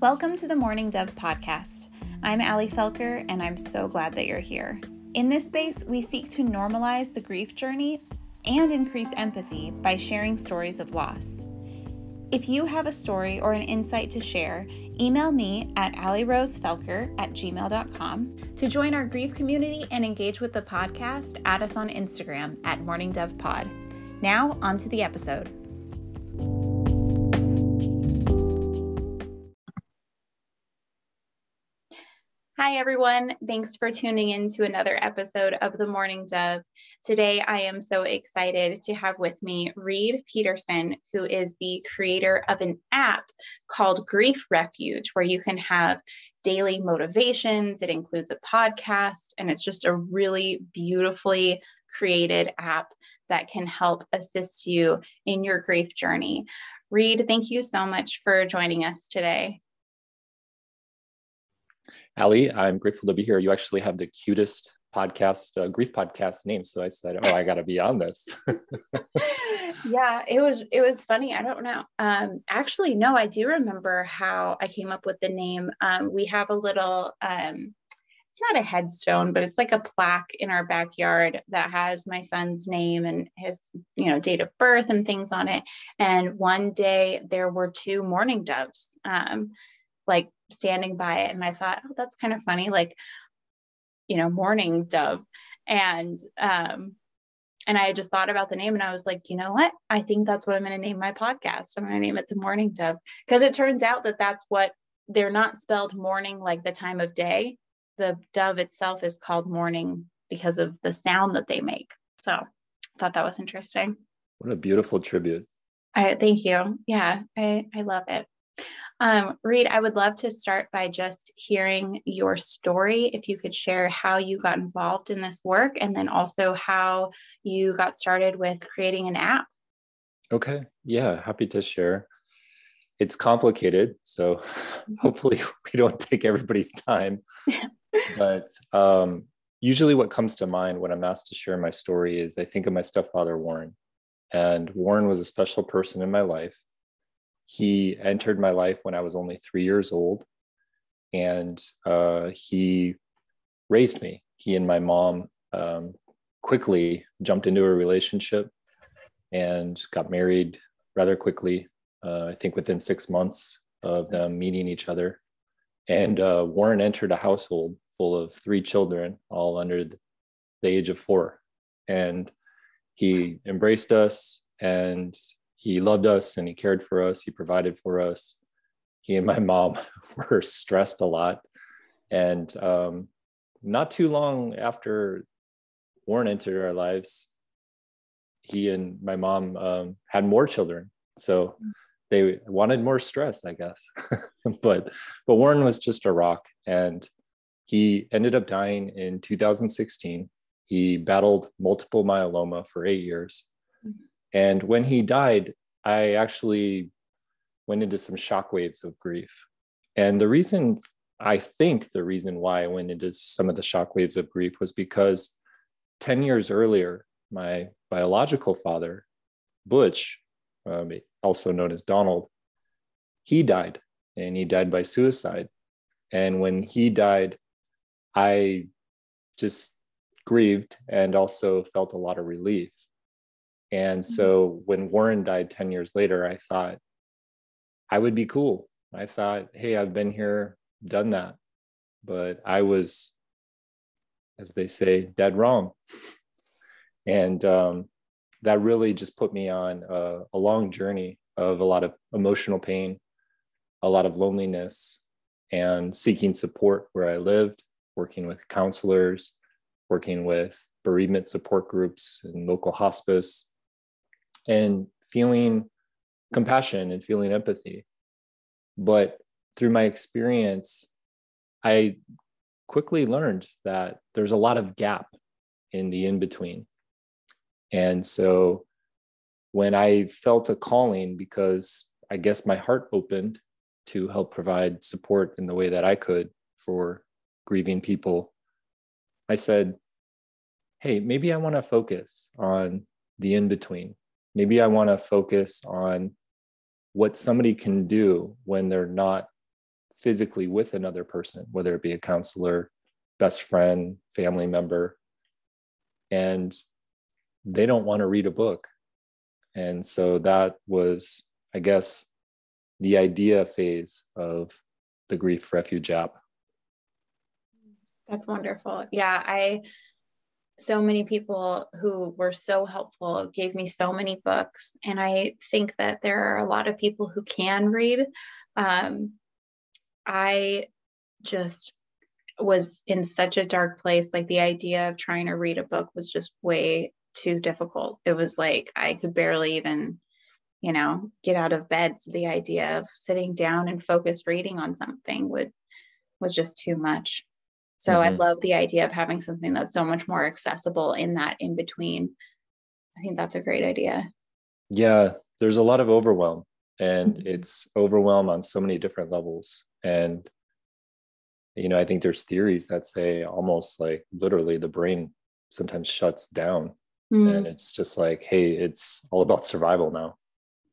Welcome to the Mourning Dove podcast. I'm Ali Felker, and I'm so glad that you're here. In this space, we seek to normalize the grief journey and increase empathy by sharing stories of loss. If you have a story or an insight to share, email me at alirosefelker at gmail.com. To join our grief community and engage with the podcast, add us on Instagram at Mourning Dove Pod. Now, on to the episode. Hi, everyone. Thanks for tuning in to another episode of The Mourning Dove. Today, I am so excited to have with me Reid Peterson, who is the creator of an app called Grief Refuge, where you can have daily motivations. It includes a podcast, and it's just a really beautifully created app that can help assist you in your grief journey. Reid, thank you so much for joining us today. Ali, I'm grateful to be here. You actually have the cutest podcast, uh, grief podcast name. So I said, "Oh, I got to be on this." yeah, it was it was funny. I don't know. Um, actually, no, I do remember how I came up with the name. Um, we have a little. Um, it's not a headstone, but it's like a plaque in our backyard that has my son's name and his, you know, date of birth and things on it. And one day there were two mourning doves. Um, like standing by it and I thought, oh, that's kind of funny, like, you know, morning dove. And um, and I just thought about the name and I was like, you know what? I think that's what I'm going to name my podcast. I'm going to name it The Mourning Dove because it turns out that that's what they're not spelled morning like the time of day. The dove itself is called mourning because of the sound that they make. So I thought that was interesting. What a beautiful tribute. I thank you. Yeah, I, I love it. Um, Reid, I would love to start by just hearing your story. If you could share how you got involved in this work and then also how you got started with creating an app. Okay. Yeah, happy to share. It's complicated. So mm-hmm. hopefully we don't take everybody's time. but um, usually what comes to mind when I'm asked to share my story is I think of my stepfather, Warren. And Warren was a special person in my life he entered my life when I was only three years old, and uh, he raised me. He and my mom um, quickly jumped into a relationship and got married rather quickly. Uh, I think within six months of them meeting each other. And uh, Warren entered a household full of three children, all under the age of four. And he embraced us and he loved us and he cared for us. He provided for us. He and my mom were stressed a lot. And um, not too long after Warren entered our lives, he and my mom um, had more children. So they wanted more stress, I guess. but but Warren was just a rock, and he ended up dying in 2016. He battled multiple myeloma for eight years, and when he died, I actually went into some shockwaves of grief. And the reason, I think the reason why I went into some of the shockwaves of grief was because 10 years earlier, my biological father, Butch, um, also known as Donald, he died and he died by suicide. And when he died, I just grieved and also felt a lot of relief and mm-hmm. so when Warren died 10 years later, I thought I would be cool. I thought, hey, I've been here, done that. But I was, as they say, dead wrong. And um, that really just put me on a, a long journey of a lot of emotional pain, a lot of loneliness, and seeking support where I lived, working with counselors, working with bereavement support groups and local hospice, and feeling compassion and feeling empathy. But through my experience, I quickly learned that there's a lot of gap in the in between. And so when I felt a calling, because I guess my heart opened to help provide support in the way that I could for grieving people, I said, Hey, maybe I want to focus on the in between maybe I want to focus on what somebody can do when they're not physically with another person, whether it be a counselor, best friend, family member, and they don't want to read a book. And so that was, I guess, the idea phase of the Grief Refuge app. That's wonderful. Yeah, I so many people who were so helpful gave me so many books and i think that there are a lot of people who can read. Um, i just was in such a dark place. Like the idea of trying to read a book was just way too difficult. It was like i could barely even you know get out of bed. So the idea of sitting down and focused reading on something would was just too much so mm-hmm. I love the idea of having something that's so much more accessible in that in between. I think that's a great idea. Yeah, there's a lot of overwhelm and mm-hmm. it's overwhelm on so many different levels. And, you know, I think there's theories that say almost like literally the brain sometimes shuts down mm-hmm. and it's just like, hey, it's all about survival now.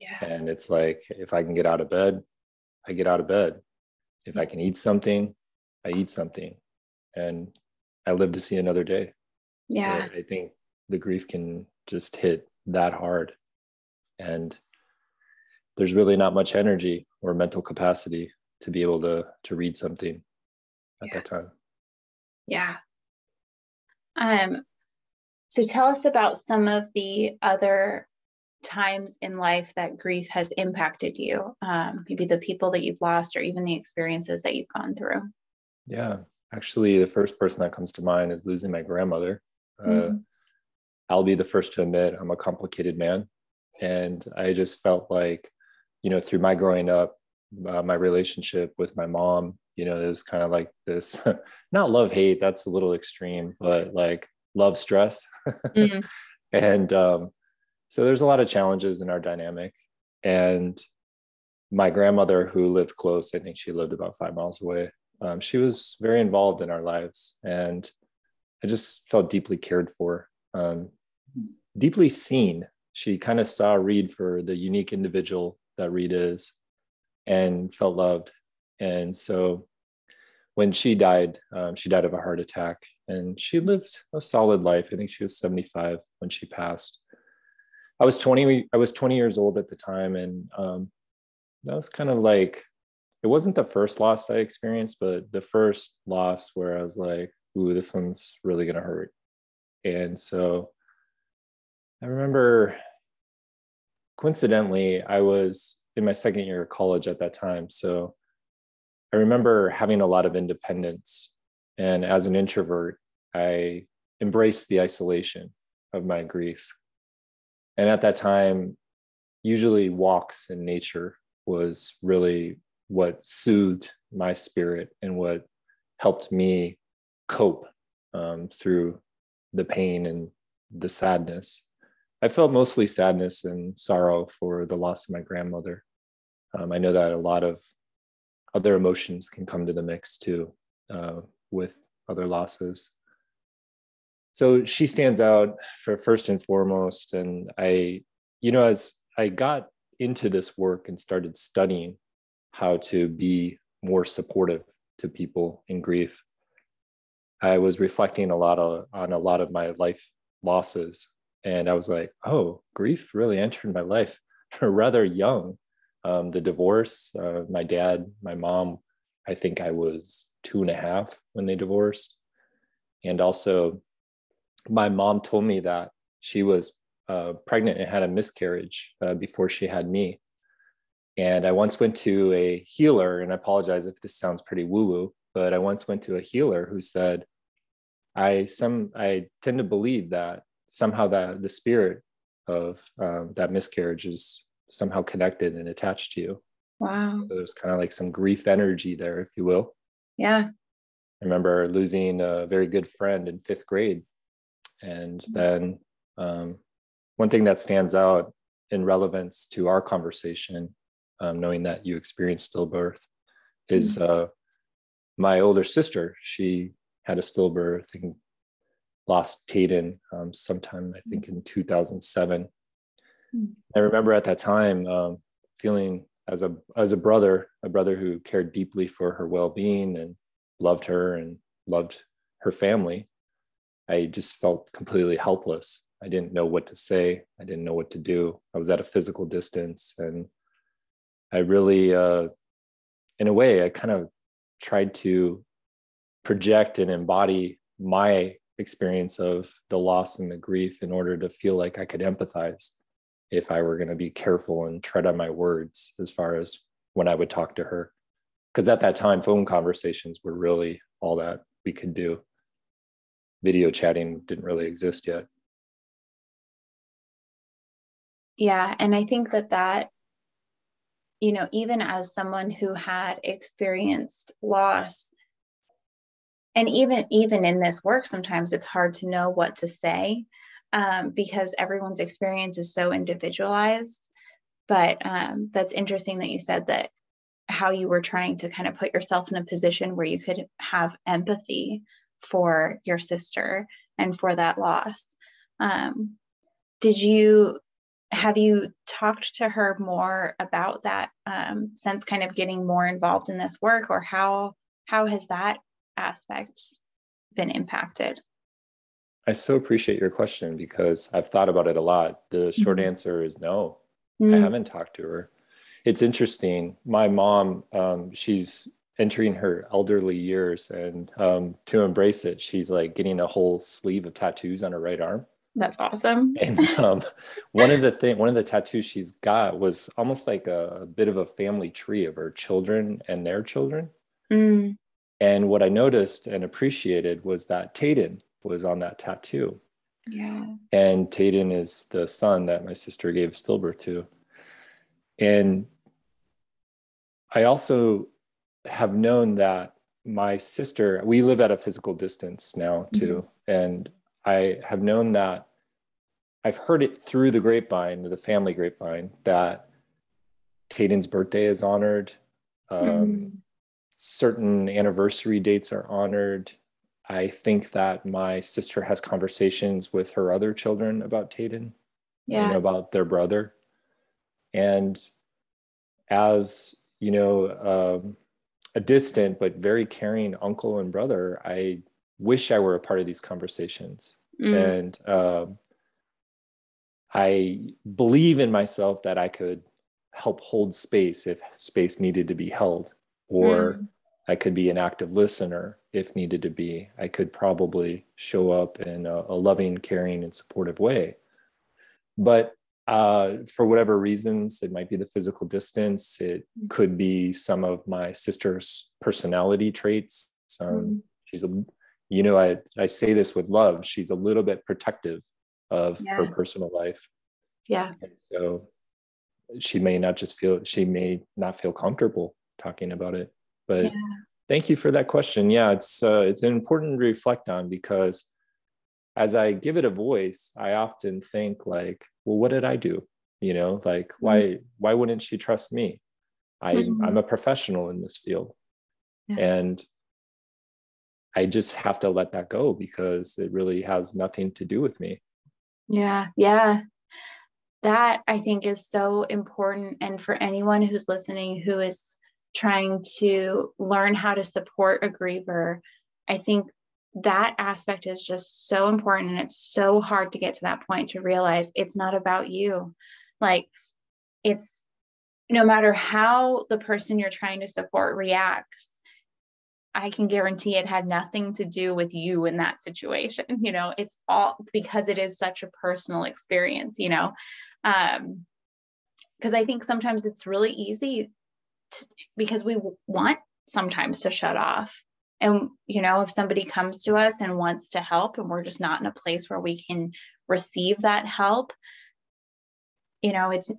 Yeah. And it's like, if I can get out of bed, I get out of bed. If I can eat something, I eat something and I live to see another day. Yeah. I think the grief can just hit that hard. And there's really not much energy or mental capacity to be able to to read something at yeah. that time. Yeah. Um so tell us about some of the other times in life that grief has impacted you um, maybe the people that you've lost or even the experiences that you've gone through yeah Actually, the first person that comes to mind is losing my grandmother. Uh, mm-hmm. I'll be the first to admit I'm a complicated man. And I just felt like, you know, through my growing up, uh, my relationship with my mom, you know, it was kind of like this not love hate, that's a little extreme, but like love stress. Mm-hmm. and um, so there's a lot of challenges in our dynamic. And my grandmother, who lived close, I think she lived about five miles away, um, she was very involved in our lives and i just felt deeply cared for um, deeply seen. She kind of saw Reid for the unique individual that Reid is and felt loved. And so when she died um, she died of a heart attack and she lived a solid life. I think she was 75 when she passed. I was 20 i was 20 years old at the time and um, that was kind of like it wasn't the first loss I experienced, but the first loss where I was like, ooh, this one's really going to hurt. And so I remember coincidentally, I was in my second year of college at that time. So I remember having a lot of independence. And as an introvert, I embraced the isolation of my grief. And at that time, usually walks in nature was really what soothed my spirit and what helped me cope um, through the pain and the sadness. I felt mostly sadness and sorrow for the loss of my grandmother. Um, I know that a lot of other emotions can come to the mix too uh, with other losses. So she stands out for first and foremost. And I, you know, as I got into this work and started studying how to be more supportive to people in grief. I was reflecting a lot of, on a lot of my life losses, and I was like, "Oh, grief really entered my life rather young." Um, the divorce, uh, my dad, my mom. I think I was two and a half when they divorced, and also, my mom told me that she was uh, pregnant and had a miscarriage uh, before she had me, and I once went to a healer, and I apologize if this sounds pretty woo-woo, but I once went to a healer who said, I some I tend to believe that somehow that the spirit of um, that miscarriage is somehow connected and attached to you. Wow. So there's kind of like some grief energy there, if you will. Yeah. I remember losing a very good friend in fifth grade. And mm-hmm. then um, one thing that stands out in relevance to our conversation um, knowing that you experienced stillbirth is mm-hmm. uh, my older sister. She had a stillbirth and lost Tayden um, sometime, I think, in 2007. Mm-hmm. I remember at that time um, feeling as a as a brother, a brother who cared deeply for her well-being and loved her and loved her family, I just felt completely helpless. I didn't know what to say. I didn't know what to do. I was at a physical distance, and I really, uh, in a way, I kind of tried to project and embody my experience of the loss and the grief in order to feel like I could empathize if I were going to be careful and tread on my words as far as when I would talk to her. Because at that time, phone conversations were really all that we could do. Video chatting didn't really exist yet. Yeah. And I think that that, you know, even as someone who had experienced loss, and even even in this work sometimes it's hard to know what to say um, because everyone's experience is so individualized. But um, that's interesting that you said that how you were trying to kind of put yourself in a position where you could have empathy for your sister and for that loss. Um, did you have you talked to her more about that um, since kind of getting more involved in this work or how how has that aspect been impacted? I so appreciate your question because I've thought about it a lot. The short mm-hmm. answer is no. Mm-hmm. I haven't talked to her. It's interesting. My mom, um, she's entering her elderly years, and um, to embrace it, she's like getting a whole sleeve of tattoos on her right arm. That's awesome. And um, one of the thing, one of the tattoos she's got was almost like a, a, bit of a family tree of her children and their children. Mm. And what I noticed and appreciated was that Tayden was on that tattoo. Yeah. And Tayden is the son that my sister gave stillbirth to. And I also have known that my sister, we live at a physical distance now too. Mm-hmm. And I have known that I've heard it through the grapevine, the family grapevine, that Tayden's birthday is honored. Um, mm-hmm certain anniversary dates are honored. I think that my sister has conversations with her other children about Tayden, yeah. about their brother. And as, you know, um, a distant but very caring uncle and brother, I wish I were a part of these conversations. Mm. And um, I believe in myself that I could help hold space if space needed to be held or mm. I could be an active listener if needed to be. I could probably show up in a, a loving, caring, and supportive way. But uh, for whatever reasons, it might be the physical distance. It mm. could be some of my sister's personality traits. Um, mm. She's a, you know, I I say this with love. She's a little bit protective of yeah. her personal life. Yeah. And so she may not just feel. She may not feel comfortable talking about it. But yeah. thank you for that question. Yeah, it's uh, it's important to reflect on because as I give it a voice, I often think like, well, what did I do? You know, like mm-hmm. why why wouldn't she trust me? I mm-hmm. I'm a professional in this field, yeah. and I just have to let that go because it really has nothing to do with me. Yeah, yeah. That I think is so important. And for anyone who's listening who is trying to learn how to support a griever, I think that aspect is just so important. And it's so hard to get to that point to realize it's not about you. Like, it's no matter how the person you're trying to support reacts, I can guarantee it had nothing to do with you in that situation. You know, it's all because it is such a personal experience, you know. Um, because I think sometimes it's really easy because we want sometimes to shut off and you know if somebody comes to us and wants to help and we're just not in a place where we can receive that help you know it's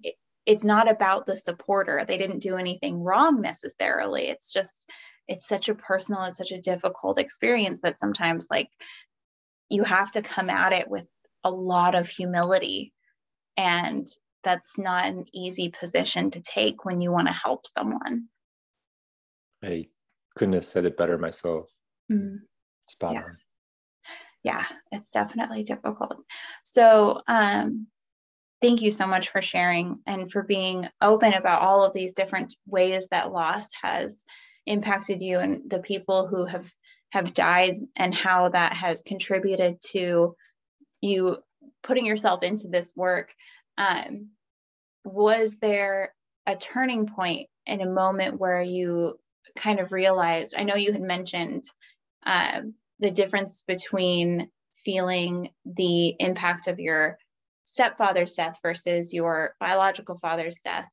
it's not about the supporter they didn't do anything wrong necessarily it's just it's such a personal and such a difficult experience that sometimes like you have to come at it with a lot of humility and that's not an easy position to take when you want to help someone. I couldn't have said it better myself. Mm. Spot yeah. on. Yeah, it's definitely difficult. So, um, thank you so much for sharing and for being open about all of these different ways that loss has impacted you and the people who have have died and how that has contributed to you putting yourself into this work. Um, was there a turning point in a moment where you kind of realized i know you had mentioned um, the difference between feeling the impact of your stepfather's death versus your biological father's death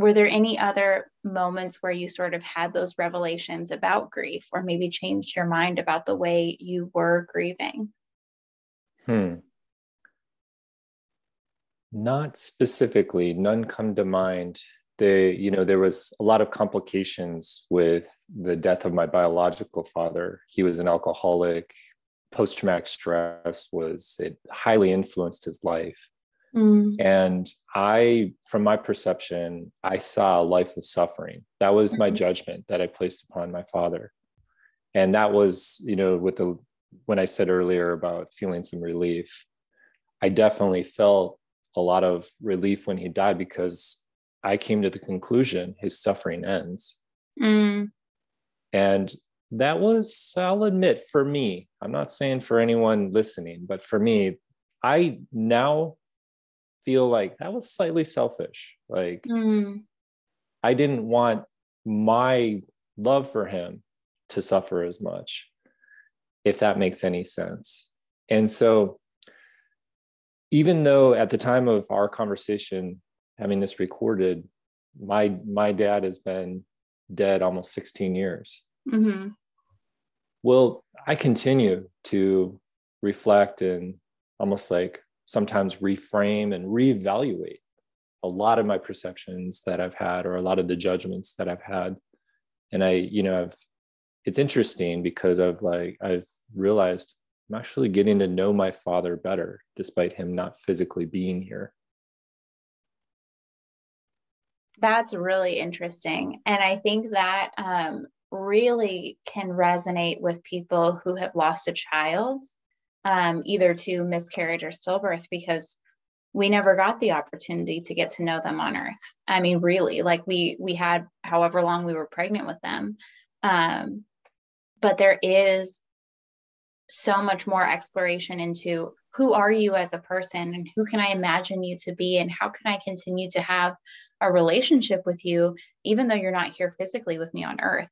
were there any other moments where you sort of had those revelations about grief or maybe changed your mind about the way you were grieving? Hmm. Not specifically. None come to mind. The you know there was a lot of complications with the death of my biological father. He was an alcoholic. Post-traumatic stress was it highly influenced his life mm. and i from my perception i saw a life of suffering that was my mm-hmm. judgment that i placed upon my father and that was you know with the when i said earlier about feeling some relief i definitely felt a lot of relief when he died because I came to the conclusion his suffering ends. Mm. And that was, I'll admit, for me, I'm not saying for anyone listening, but for me, I now feel like that was slightly selfish. Like, mm. I didn't want my love for him to suffer as much, if that makes any sense. And so, even though at the time of our conversation, having this recorded, my my dad has been dead almost 16 years. Mm-hmm. Well, I continue to reflect and almost like sometimes reframe and reevaluate a lot of my perceptions that I've had or a lot of the judgments that I've had. And I, you know, I've it's interesting because I've like I've realized I'm actually getting to know my father better despite him not physically being here. That's really interesting. And I think that um, really can resonate with people who have lost a child, um, either to miscarriage or stillbirth, because we never got the opportunity to get to know them on earth. I mean, really, like we we had however long we were pregnant with them. Um, but there is so much more exploration into who are you as a person and who can I imagine you to be and how can I continue to have a relationship with you, even though you're not here physically with me on earth.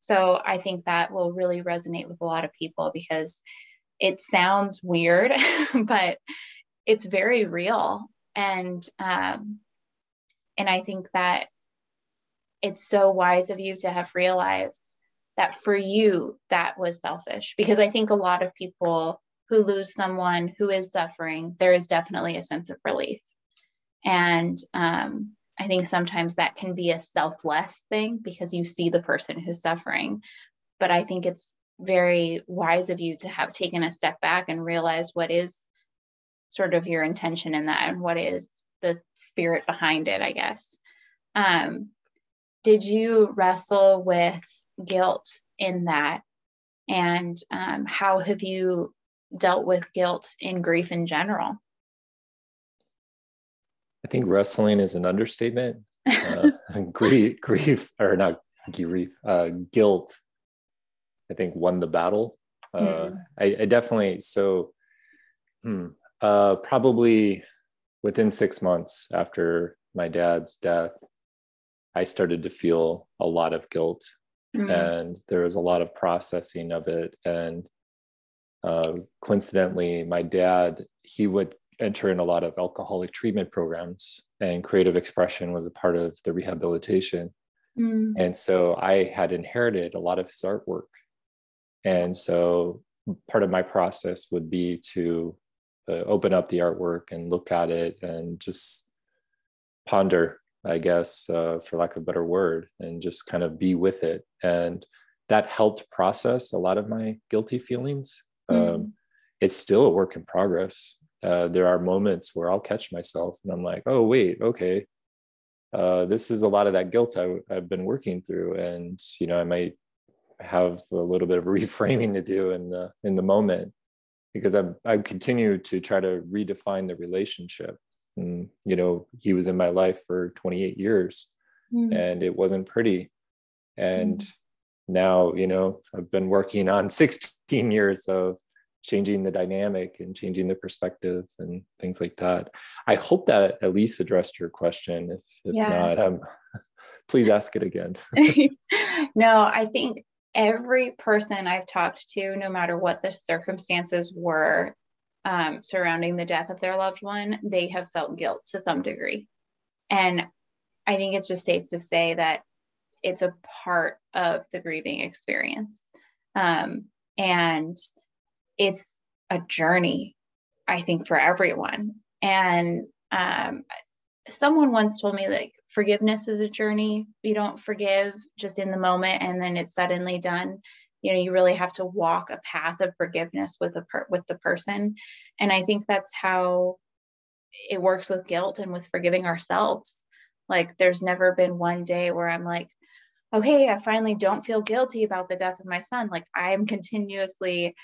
So I think that will really resonate with a lot of people because it sounds weird, but it's very real. And um, and I think that it's so wise of you to have realized that for you that was selfish because I think a lot of people who lose someone who is suffering, there is definitely a sense of relief. And um, I think sometimes that can be a selfless thing because you see the person who's suffering. But I think it's very wise of you to have taken a step back and realized what is sort of your intention in that and what is the spirit behind it, I guess. Um, did you wrestle with guilt in that? And um, how have you dealt with guilt in grief in general? I think wrestling is an understatement. Uh, grief, grief, or not grief, uh, guilt. I think won the battle. Uh, mm. I, I, definitely so. Hmm, uh, probably within six months after my dad's death, I started to feel a lot of guilt, mm. and there was a lot of processing of it. And uh, coincidentally, my dad he would enter in a lot of alcoholic treatment programs and creative expression was a part of the rehabilitation mm. and so i had inherited a lot of his artwork and so part of my process would be to uh, open up the artwork and look at it and just ponder i guess uh, for lack of a better word and just kind of be with it and that helped process a lot of my guilty feelings mm. um, it's still a work in progress uh, there are moments where I'll catch myself and I'm like, oh, wait, okay. Uh, this is a lot of that guilt I, have been working through. And, you know, I might have a little bit of reframing to do in the, in the moment because I've, I've continued to try to redefine the relationship and, you know he was in my life for 28 years mm. and it wasn't pretty and mm. now you know i've been working on 16 years of changing the dynamic and changing the perspective and things like that i hope that at least addressed your question if if yeah. not um, please ask it again no i think every person i've talked to no matter what the circumstances were um, surrounding the death of their loved one they have felt guilt to some degree. And i think it's just safe to say that it's a part of the grieving experience. Um, and it's a journey i think for everyone. And um, someone once told me like forgiveness is a journey. You don't forgive just in the moment and then it's suddenly done. You know you really have to walk a path of forgiveness with a per- with the person. And i think that's how it works with guilt and with forgiving ourselves. Like there's never been one day where i'm like oh, okay i finally don't feel guilty about the death of my son. Like i'm continuously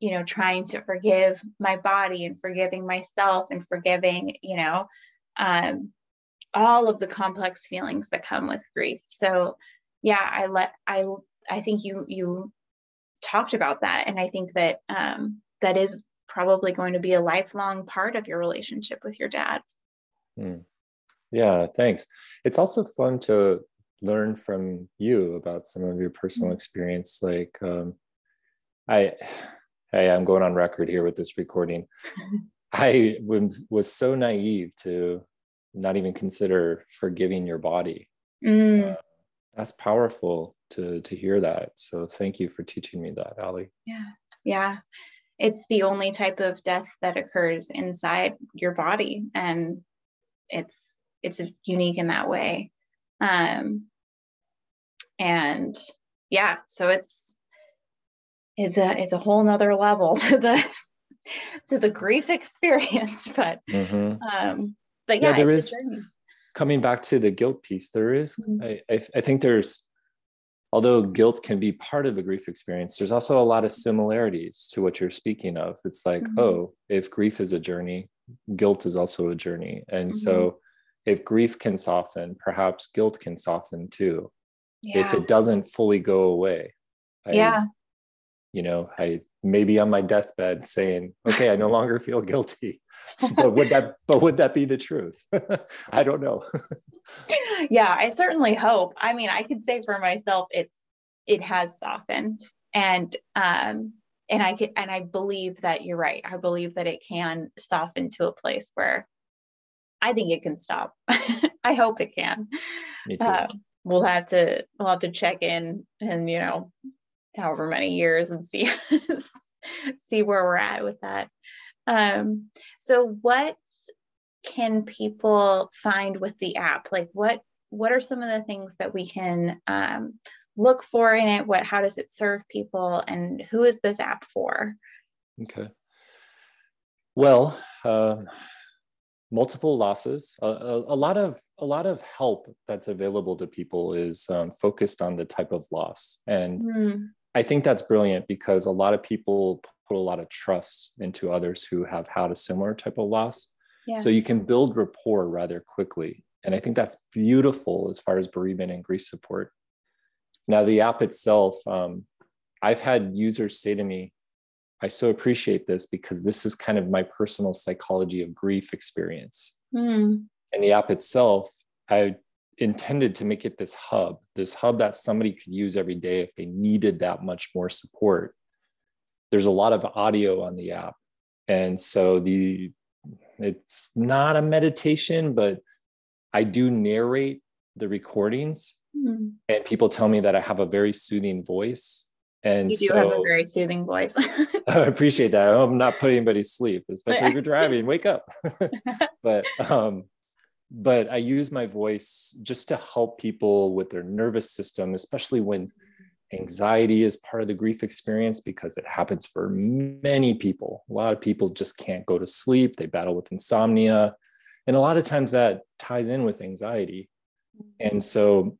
you know trying to forgive my body and forgiving myself and forgiving you know um, all of the complex feelings that come with grief so yeah i let i i think you you talked about that and i think that um, that is probably going to be a lifelong part of your relationship with your dad hmm. yeah thanks it's also fun to learn from you about some of your personal mm-hmm. experience like um, i hey, I'm going on record here with this recording. I was so naive to not even consider forgiving your body. Mm. Uh, that's powerful to to hear that. So thank you for teaching me that, Ali. Yeah, yeah. It's the only type of death that occurs inside your body, and it's it's unique in that way. Um, and yeah, so it's is a it's a whole nother level to the to the grief experience. But mm-hmm. um, but yeah, yeah there is coming back to the guilt piece. There is, mm-hmm. I, I I think there's although guilt can be part of the grief experience, there's also a lot of similarities to what you're speaking of. It's like, mm-hmm. oh, if grief is a journey, guilt is also a journey. And mm-hmm. so if grief can soften, perhaps guilt can soften too. Yeah. If it doesn't fully go away. I, yeah you know i maybe on my deathbed saying okay i no longer feel guilty. But would that but would that be the truth? I don't know. Yeah i certainly hope. I mean i could say for myself it's it has softened. And um and i can and i believe that you're right. I believe that it can soften to a place where i think it can stop. I hope it can. Me too. Uh, we'll have to we'll have to check in and you know however many years and see see where we're at with that. Um, so what can people find with the app? Like what what are some of the things that we can um, look for in it? What how does it serve people and who is this app for? Okay. Well, um, multiple losses. A, a, a, lot of a lot of help that's available to people is um, focused on the type of loss, and mm. I think that's brilliant because a lot of people put a lot of trust into others who have had a similar type of loss. Yeah. So you can build rapport rather quickly. And I think that's beautiful as far as bereavement and grief support. Now, the app itself, um, I've had users say to me, I so appreciate this because this is kind of my personal psychology of grief experience. Mm. And the app itself, I intended to make it this hub, this hub that somebody could use every day if they needed that much more support. There's a lot of audio on the app. And so the it's not a meditation, but I do narrate the recordings. Mm-hmm. And people tell me that I have a very soothing voice. And you do so, have a very soothing voice. I appreciate that. I'm not putting anybody to sleep, especially if you're driving. Wake up. but um, but I use my voice just to help people with their nervous system, especially when anxiety is part of the grief experience because it happens for many people. A lot of people just can't go to sleep, they battle with insomnia. And a lot of times that ties in with anxiety. And so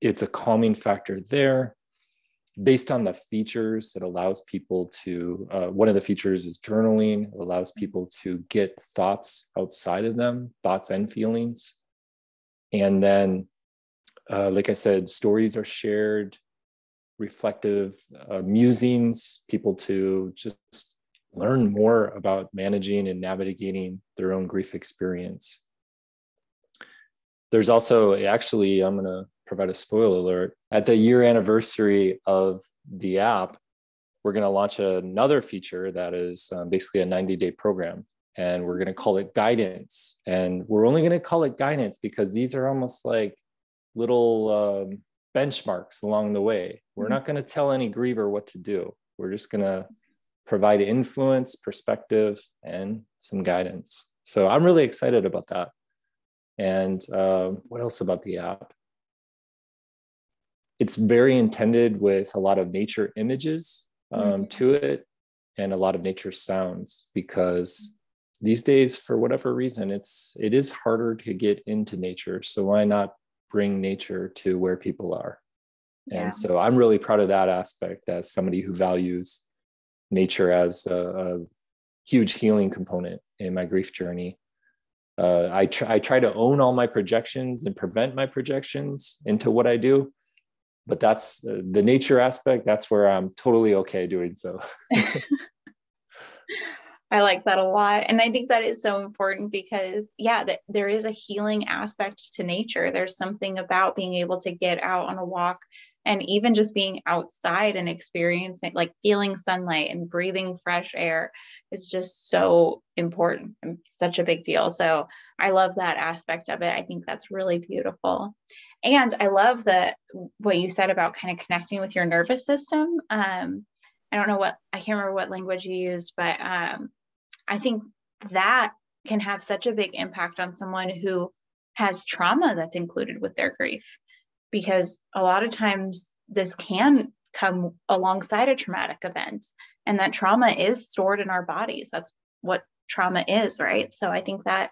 it's a calming factor there. Based on the features that allows people to uh, one of the features is journaling. It allows people to get thoughts outside of them thoughts and feelings. And then uh, like i said stories are shared reflective uh, musings people to just learn more about managing and navigating their own grief experience. There's also actually i'm going to provide a spoiler alert. At the year anniversary of the app, we're going to launch another feature that is um, basically a 90 day program. And we're going to call it guidance. And we're only going to call it guidance because these are almost like little um, benchmarks along the way. We're mm-hmm. not going to tell any griever what to do. We're just going to provide influence, perspective, and some guidance. So I'm really excited about that. And uh, what else about the app? It's very intended with a lot of nature images um, mm-hmm. to it and a lot of nature sounds because these days for whatever reason it's it is harder to get into nature so why not bring nature to where people are yeah. and so i'm really proud of that aspect as somebody who values nature as a, a huge healing component in my grief journey uh, I, tr- I try to own all my projections and prevent my projections into what i do but that's uh, the nature aspect. That's where i'm totally okay doing so. I like that a lot. And i think that is so important because yeah that there is a healing aspect to nature. There's something about being able to get out on a walk and even just being outside and experiencing like feeling sunlight and breathing fresh air is just so important and such a big deal. So i love that aspect of it. I think that's really beautiful. And i love the what you said about kind of connecting with your nervous system. Um, i don't know what i can't remember what language you used but um, i think that can have such a big impact on someone who has trauma that's included with their grief because a lot of times this can come alongside a traumatic event and that trauma is stored in our bodies. That's what trauma is right? So i think that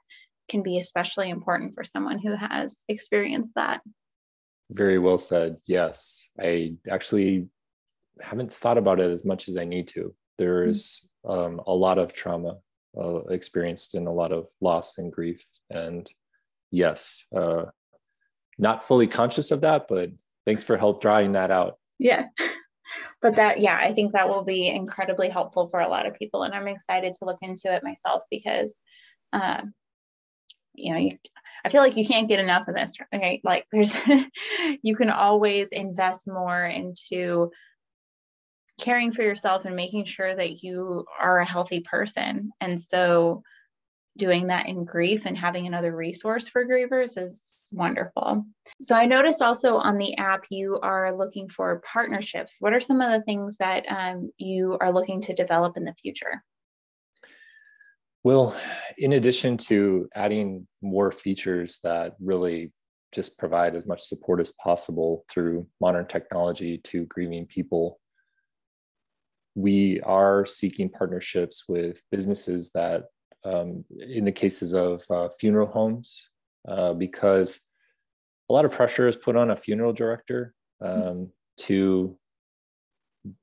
can be especially important for someone who has experienced that. Very well said. Yes. I actually haven't thought about it as much as i need to. There's mm. is um, a lot of trauma uh, experienced in a lot of loss and grief. And yes uh, not fully conscious of that, but thanks for help drawing that out. Yeah. But that, yeah, I think that will be incredibly helpful for a lot of people. And I'm excited to look into it myself because, um, you know, you, I feel like you can't get enough of this, right? Like there's, you can always invest more into caring for yourself and making sure that you are a healthy person. And so doing that in grief and having another resource for grievers is wonderful. So I noticed also on the app you are looking for partnerships. What are some of the things that um, you are looking to develop in the future? Well, in addition to adding more features that really just provide as much support as possible through modern technology to grieving people, we are seeking partnerships with businesses that, um, in the cases of uh, funeral homes, uh, because a lot of pressure is put on a funeral director mm-hmm. um, to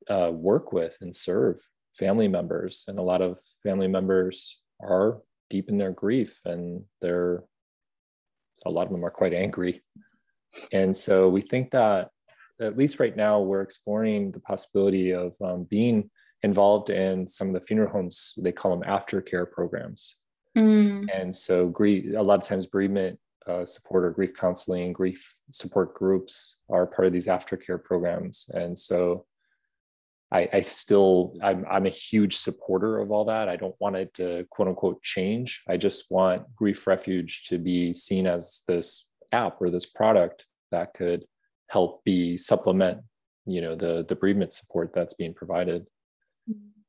uh, work with and serve family members, and a lot of family members are deep in their grief, and they're a lot of them are quite angry, and so we think that at least right now we're exploring the possibility of um, being involved in some of the funeral homes they call them aftercare programs Mm. And so grief, a lot of times bereavement uh, support or grief counseling, grief support groups are part of these aftercare programs. And so I, I still, I'm, I'm a huge supporter of all that. I don't want it to quote unquote change. I just want Grief Refuge to be seen as this app or this product that could help be supplement, you know, the, the bereavement support that's being provided.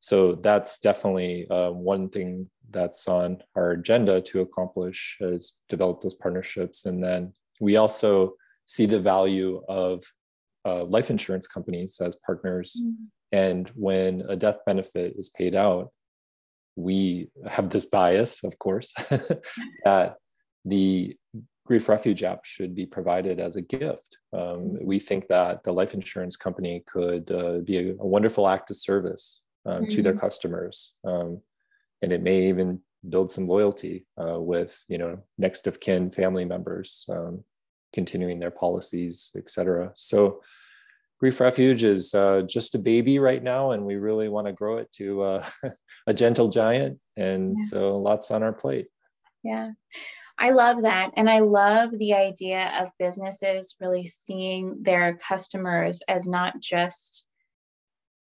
So that's definitely uh, one thing that's on our agenda to accomplish is develop those partnerships. And then we also see the value of uh, life insurance companies as partners. Mm-hmm. And when a death benefit is paid out, we have this bias, of course, that the grief refuge app should be provided as a gift. Um, we think that the life insurance company could uh, be a, a, wonderful act of service um, mm-hmm. to their mm-hmm. customers, um, and it may even build some loyalty uh, with you know next of kin family members, um, continuing their policies, etc. So. Grief Refuge is uh, just a baby right now, and we really want to grow it to uh, a gentle giant. And yeah. so, lots on our plate. Yeah. I love that. And I love the idea of businesses really seeing their customers as not just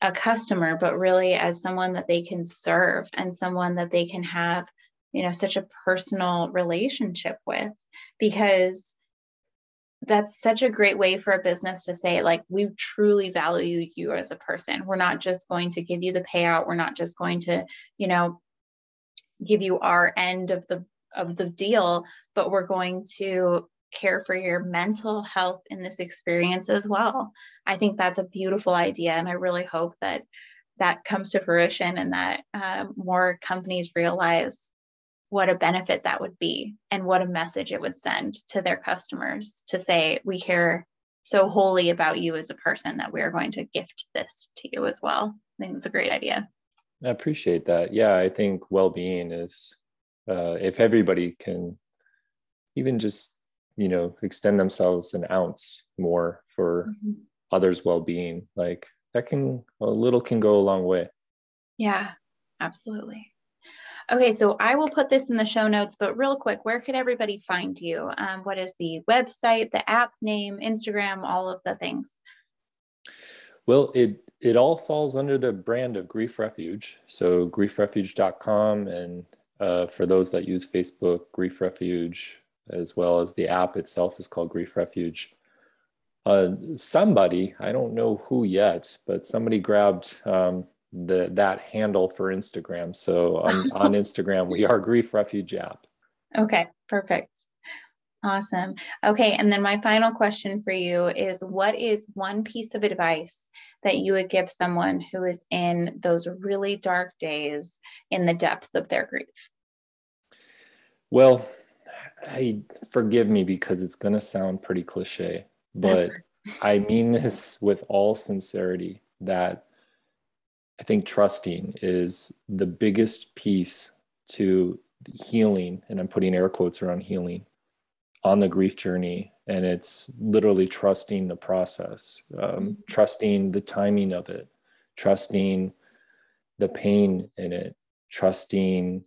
a customer, but really as someone that they can serve and someone that they can have, you know, such a personal relationship with. Because that's such a great way for a business to say, like, we truly value you as a person. We're not just going to give you the payout. We're not just going to, you know, give you our end of the of the deal, but we're going to care for your mental health in this experience as well. I think that's a beautiful idea. And I really hope that that comes to fruition and that uh, more companies realize what a benefit that would be and what a message it would send to their customers to say, we care so wholly about you as a person that we are going to gift this to you as well. I think it's a great idea. I appreciate that. Yeah, I think well being is uh, if everybody can even just you know extend themselves an ounce more for mm-hmm. others well-being like that can a little can go a long way. Yeah absolutely. Okay so i will put this in the show notes but real quick where could everybody find you? Um, what is the website the app name instagram all of the things? Well it it all falls under the brand of grief refuge. So grief griefrefuge.com and uh, for those that use Facebook, Grief Refuge, as well as the app itself is called Grief Refuge. Uh, somebody, I don't know who yet, but somebody grabbed um, the that handle for Instagram. So on, on Instagram, we are Grief Refuge app. Okay, perfect. Awesome. Okay, and then my final question for you is what is one piece of advice that you would give someone who is in those really dark days in the depths of their grief? Well, I forgive me because it's going to sound pretty cliche, but I mean this with all sincerity that I think trusting is the biggest piece to healing, and I'm putting air quotes around healing on the grief journey. And it's literally trusting the process, um, mm-hmm. trusting the timing of it, trusting the pain in it, trusting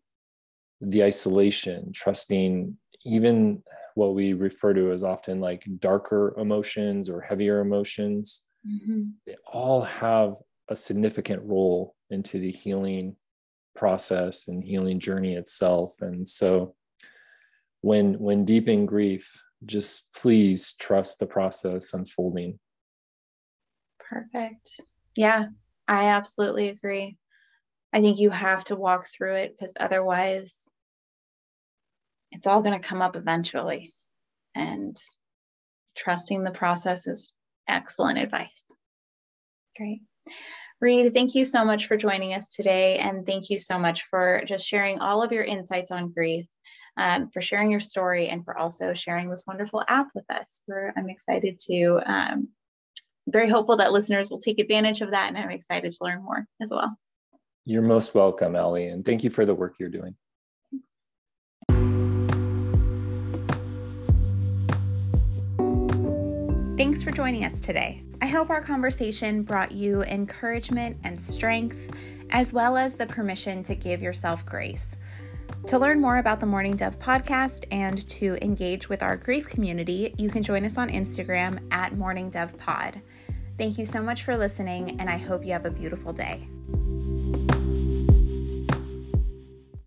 the isolation, trusting even what we refer to as often like darker emotions or heavier emotions, mm-hmm. they all have a significant role into the healing process and healing journey itself. And so when when deep in grief, just please trust the process unfolding. Perfect. Yeah, I absolutely agree. I think you have to walk through it because otherwise it's all going to come up eventually. And trusting the process is excellent advice. Great. Reid, thank you so much for joining us today. And thank you so much for just sharing all of your insights on grief, um, for sharing your story, and for also sharing this wonderful app with us. We're, I'm excited to, um, very hopeful that listeners will take advantage of that. And I'm excited to learn more as well. You're most welcome, Ellie. And thank you for the work you're doing. Thanks for joining us today. I hope our conversation brought you encouragement and strength, as well as the permission to give yourself grace. To learn more about the Mourning Dove podcast and to engage with our grief community, you can join us on Instagram at Mourning Dove Pod. Thank you so much for listening, and I hope you have a beautiful day.